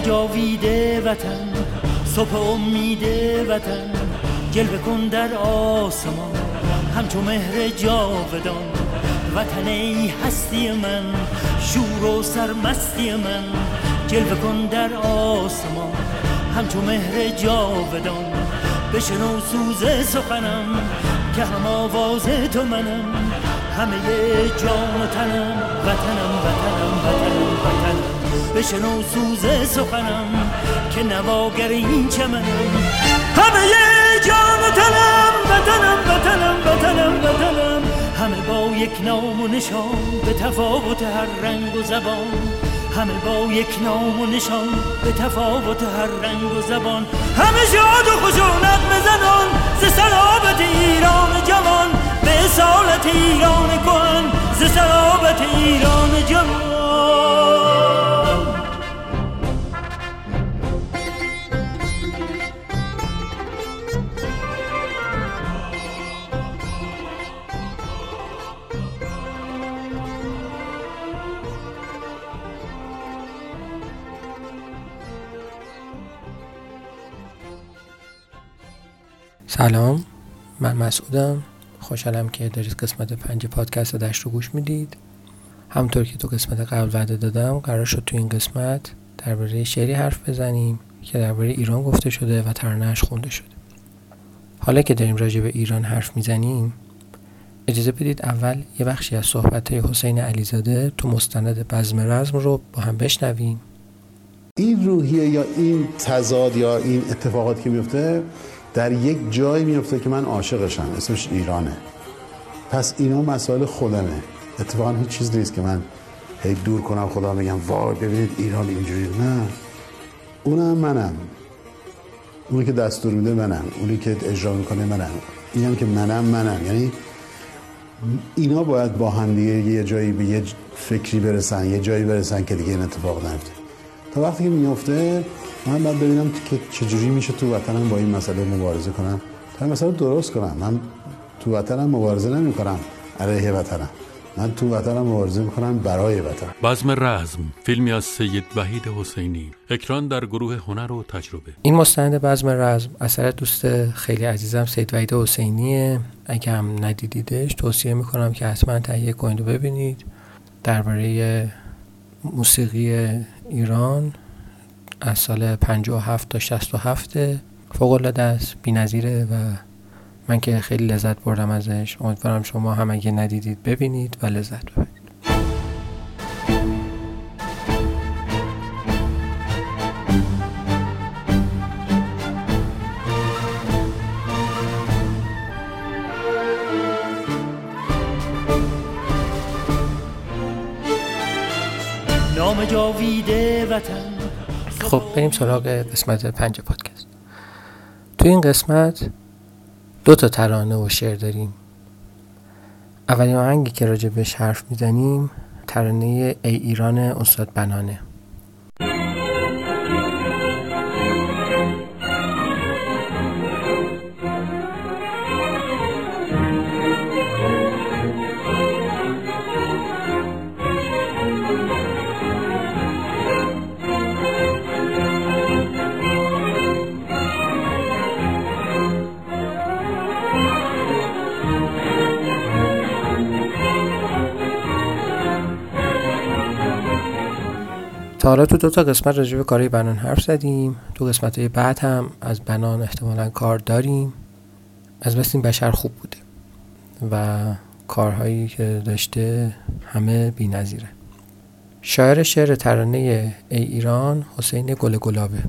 جاویده وطن صبح امید وطن جلوه کن در آسمان. همچون مهر جاودان وطن ای هستی من شور و سرمستی من. جلوه کن در آسمان همچون مهر جاودان. بشنو سوز سخنم که هم آواز تو منم. همه جان و تنم وطنم وطنم وطنم وطنم. بشنو سوز سخنم که نواگر این چمنم. همه جان تنم وطنم وطنم وطنم وطنم. همه با یک نام و نشان به تفاوت هر رنگ و زبان. همه با یک نام و نشان به تفاوت هر رنگ و زبان. همه شاد و خشونت مزنان ز سرابت ایران جوان. به اصالت ایران کهن ز سرابت ایران سلام من مسعودم. خوشحالم که دارید قسمت پنج پادکست دشت رو گوش می‌دید. همطور که تو قسمت قبل وعده دادم قرار شد تو این قسمت درباره شعری حرف بزنیم که درباره ایران گفته شده و ترانهش خونده شده. حالا که داریم راجع به ایران حرف می‌زنیم اجازه بدید اول یه بخشی از صحبت حسین علیزاده تو مستند بزم رزم رو با هم بشنویم. این روحیه یا این تضاد یا این اتفاقات که میفته در یک جایی میفته که من عاشقشم. اسمش ایرانه. پس اینا مسائل خودمه. اتفاقا هیچ چیز نیست که من هی دور کنم خدا بگم وای ببینید ایران اینجوری. نه. اونم منم. اونی که دستور میده منم. اونی که اجرا می‌کنه منم. اینم که منم منم. یعنی اینا باید با هم دیگه یه جایی به یه فکری برسن یه جایی برسن که دیگه این اتفاق نیفته. تا وقتی که میفته من باید ببینم که چجوری میشه تو وطنم با این مسئله مبارزه کنم. تا این مسئله درست کنم. من تو وطنم مبارزه نمی کنم علیه وطنم. من تو وطنم مبارزه می‌کنم برای وطن. بزم رزم فیلمی از سید وحید حسینی. اکران در گروه هنر و تجربه. این مستند بزم رزم اثر دوست خیلی عزیزم سید وحید حسینیه. اگه هم ندیدیدش توصیه می‌کنم که حتما تهیه کنید و ببینید. درباره موسیقی ایران از سال 57 تا 67 فوق العاده است بی‌نظیره و من که خیلی لذت بردم ازش. امیدوارم شما هم اگه ندیدید ببینید و لذت ببرید. خب بریم سراغ قسمت پنج پادکست. تو این قسمت دو تا ترانه و شعر داریم. اولین آهنگی که راجع بهش حرف می‌زنیم ترانه ای ایران استاد بنانه. حالا تو دو تا قسمت راجع به کارهای بنان حرف زدیم. تو قسمت های بعد هم از بنان احتمالا کار داریم. از بس این بشر خوب بوده و کارهایی که داشته همه بی نظیره. شاعر شعر ترانه ای ایران حسین گل گلابه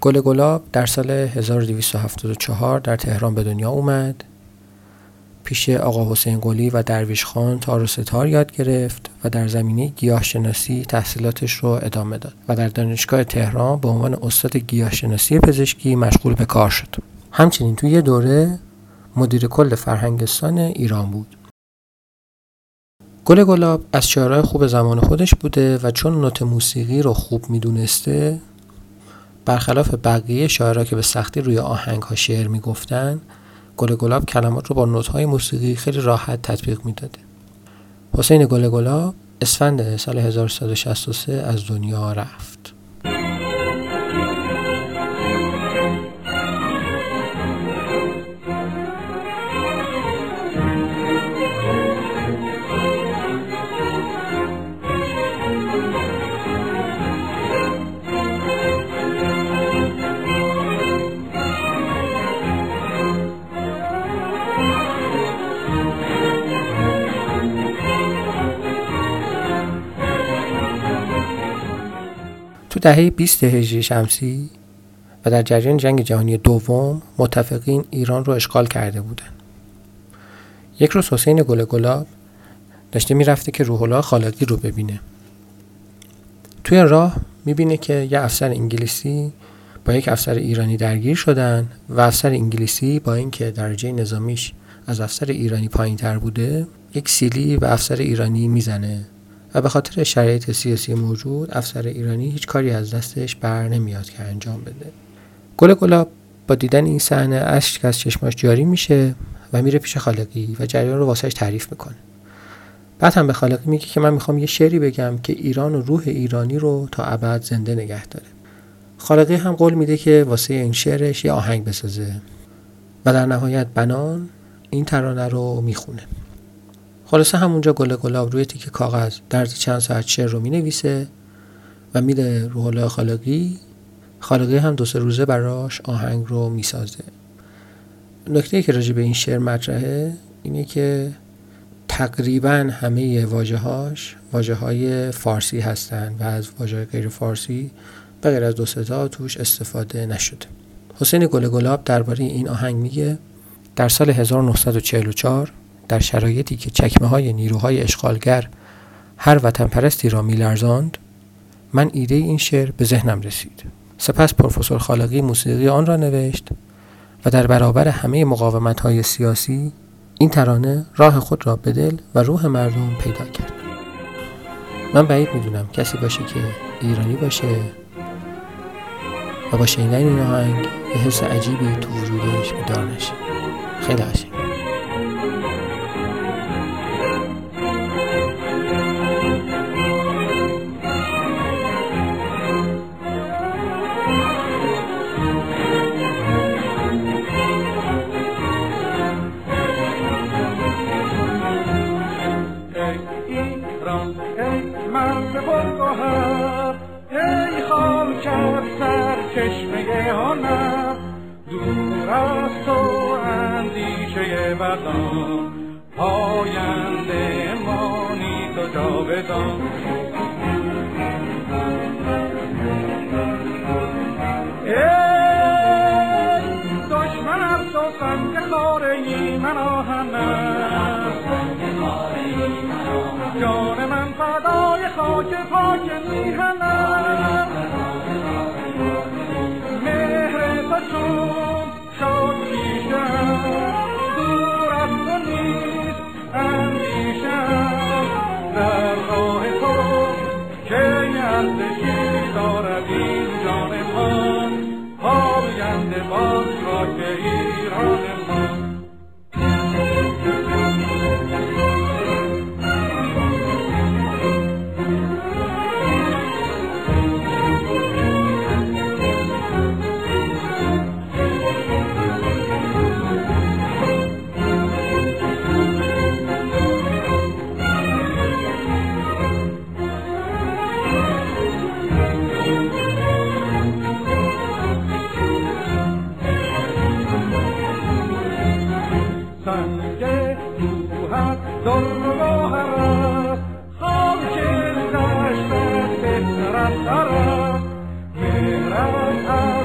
گل گلاب در سال 1274 در تهران به دنیا اومد. پیش آقا حسین گلی و درویش خان تار و ستار یاد گرفت و در زمینه گیاهشناسی تحصیلاتش رو ادامه داد و در دانشگاه تهران به عنوان استاد گیاهشناسی پزشکی مشغول به کار شد. همچنین توی یه دوره مدیر کل فرهنگستان ایران بود. گل گلاب از شعرهای خوب زمان خودش بوده و چون نوت موسیقی رو خوب می‌دونسته برخلاف بقیه شاعرها که به سختی روی آهنگ ها شعر می‌گفتن گل گلاب کلمات رو با نوت‌های موسیقی خیلی راحت تطبیق می‌داده. حسین گل گلاب اسفند سال 1363 از دنیا رفت. دهه 20 هجری شمسی و در جریان جنگ جهانی دوم متفقین ایران رو اشغال کرده بودن یک روز حسین گل گلاب داشته می‌رفته که روح الله خالقی رو ببینه. توی راه می‌بینه که یه افسر انگلیسی با یک افسر ایرانی درگیر شدن و افسر انگلیسی با اینکه درجه نظامیش از افسر ایرانی پایین تر بوده یک سیلی به افسر ایرانی می‌زنه. و به خاطر شرایط سیاسی موجود افسر ایرانی هیچ کاری از دستش بر نمیاد که انجام بده. گل گلاب با دیدن این صحنه اشک از چشماش جاری میشه و میره پیش خالقی و جریان رو واسهش تعریف می‌کنه. بعد هم به خالقی میگه که من می‌خوام یه شعری بگم که ایران و روح ایرانی رو تا ابد زنده نگه داره. خالقی هم قول میده که واسه این شعرش یه آهنگ بسازه و در نهایت بنان این ترانه رو می‌خونه. خلاصه همونجا گل گلاب روی تیک کاغذ. در چند ساعت شعر رو می‌نویسه و میده روح الله خالقی. خالقی هم دو سه روزه براش آهنگ رو می‌سازه. نکته که راجع به این شعر مطرحه اینه که تقریبا همه واجه هاش واجه های فارسی هستند و از واجه غیر فارسی به غیر از دو ستا توش استفاده نشده. حسین گل گلاب درباره این آهنگ میگه در سال 1944 در شرایطی که چکمه های نیروهای اشغالگر هر وطن پرستی را میلرزاند من ایده این شعر به ذهنم رسید. سپس پروفسور خالقی موسیقی آن را نوشت و در برابر همه مقاومت های سیاسی این ترانه راه خود را به دل و روح مردم پیدا کرد. من بعید می‌دونم کسی باشه که ایرانی باشه و با شنیدن این آهنگ یه حس عجیبی تو وجودش بیدار نشه. خیلی dedans. Tara, Tara,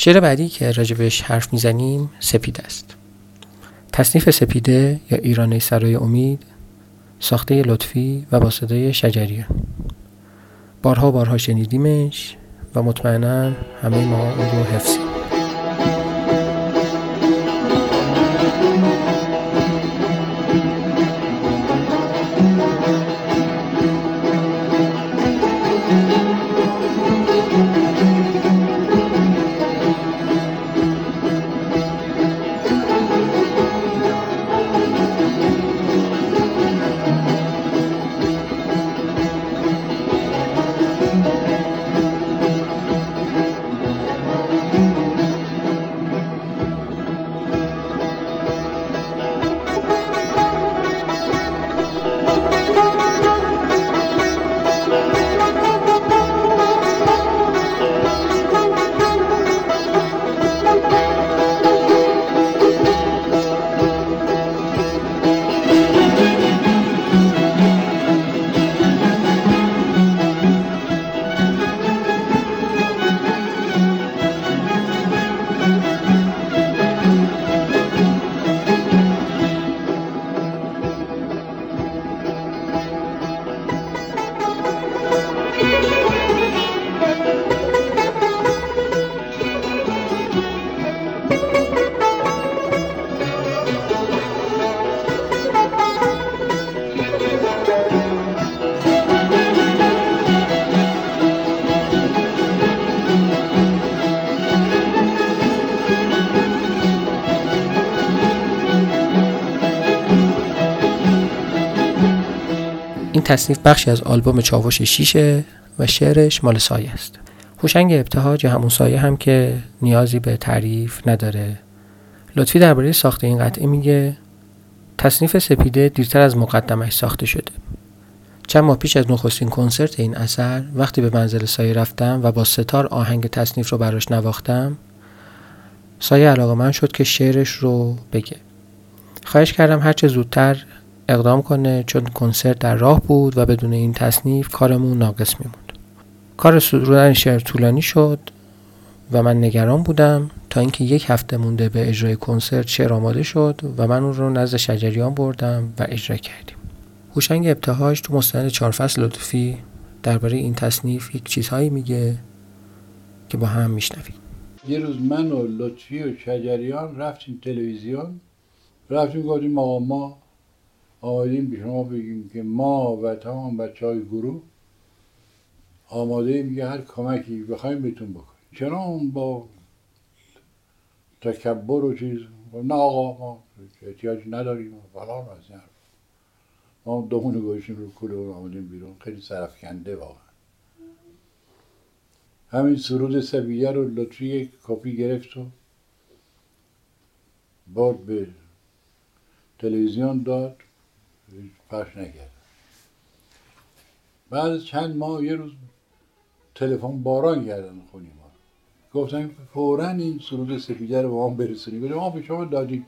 شعر بعدی که راجبش حرف می‌زنیم سپید است. تصنیف سپیده یا ایرانی سرای امید ساخته لطفی و با صدای شجریه. بارها بارها شنیدیمش و مطمئنا همه ما اون رو حفظیم. تصنیف بخشی از آلبوم چاوش شیشه و شعرش مال سایه است. هوشنگ ابتهاج همون سایه هم که نیازی به تعریف نداره. لطفی درباره ساخت این قطعه میگه تصنیف سپیده دیرتر از مقدمش ساخته شده. چند ماه پیش از نخستین کنسرت این اثر وقتی به منزل سایه رفتم و با ستار آهنگ تصنیف رو براش نواختم سایه علاقه من شد که شعرش رو بگه. خواهش کردم هرچه زودتر اقدام کنه چون کنسرت در راه بود و بدون این تصنیف کارمون ناقص میموند. کار سرودن شعر طولانی شد و من نگران بودم تا اینکه یک هفته مونده به اجرای کنسرت شعر آماده شد و من اون رو نزد شجریان بردم و اجرا کردیم. هوشنگ ابتهاج تو مستند چهار لطفی درباره این تصنیف یک چیزهایی میگه که با هم میشنویم. یه روز من و لطفی و شجریان رفتیم تلویزیون رفتیم گفتیم آقا ما آمادیم به شما بگیم که ما و تمام بچه های گروه آماده ایم هر کمکی بخوایم بهتون بکنیم. چنان با تکبر و چیز نه آقا ما احتیاج نداریم فلان از این ما دومون گوشیم رو کوله رو آمدیم بیرون. خیلی سرفکنده واقعا. همین سرود سبیه رو لطفی کپی گرفت و باد به تلویزیون داد. پخش نکرد بعد چند ماه یه روز تلفن باران کردن خونی ما گفتن فورا این سرود سپیده رو به ما برسونی. گفتم ما به شما دادیم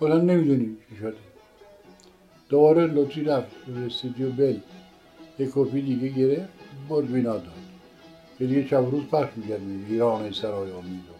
گفتن نمی‌دونیم چی شده. دوباره لطفی رفت به استودیو بل یک کپی دیگه گرفت برد بینا داد. که دیگه شب روز پخش می‌کرد ایران سرای امید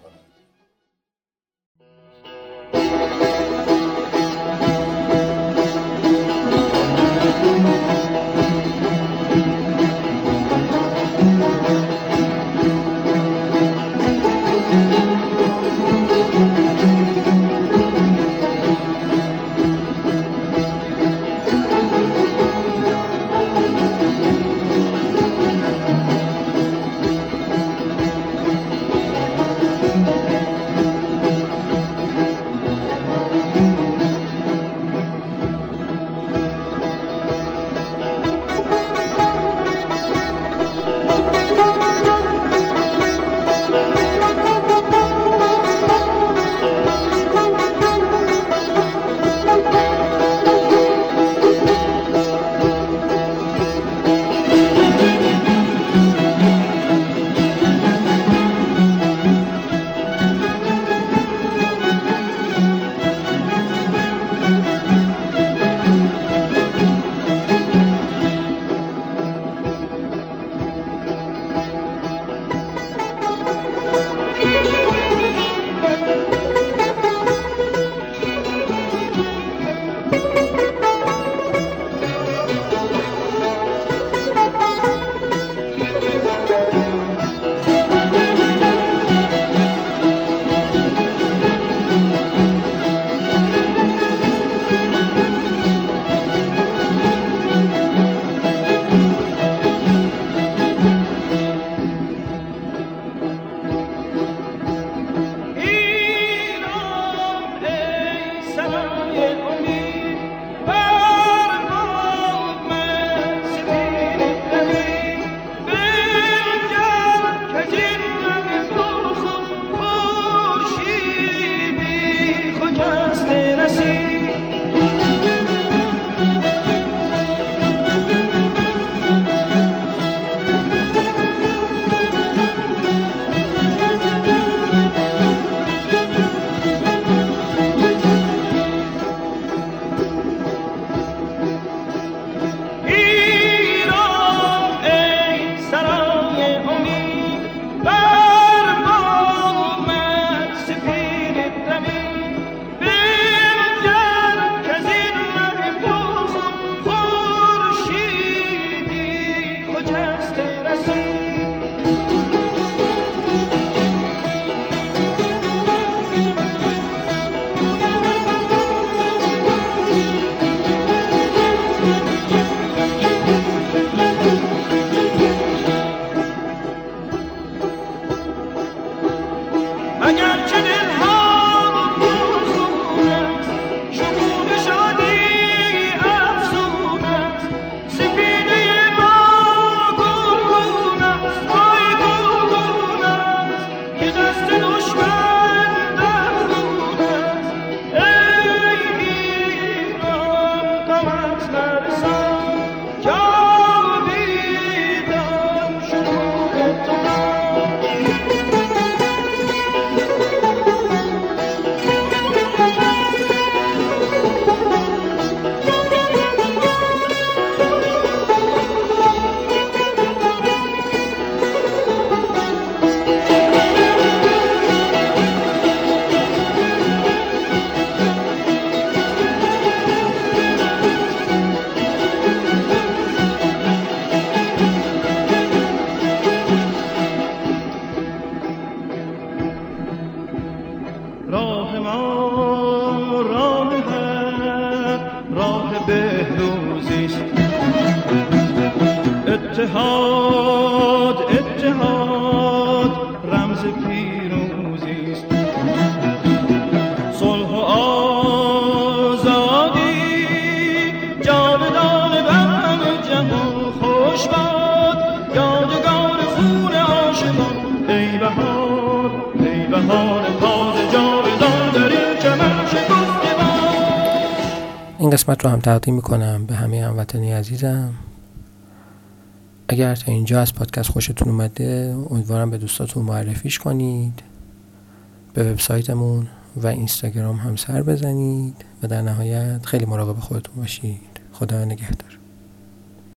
قسمت رو هم تقدیم می‌کنم به همه هموطنی عزیزم. اگر تا اینجا از پادکست خوشتون اومده امیدوارم به دوستاتون معرفیش کنید به وبسایتمون و اینستاگرام هم سر بزنید و در نهایت خیلی مراقب خودتون باشید. خدا نگهدار.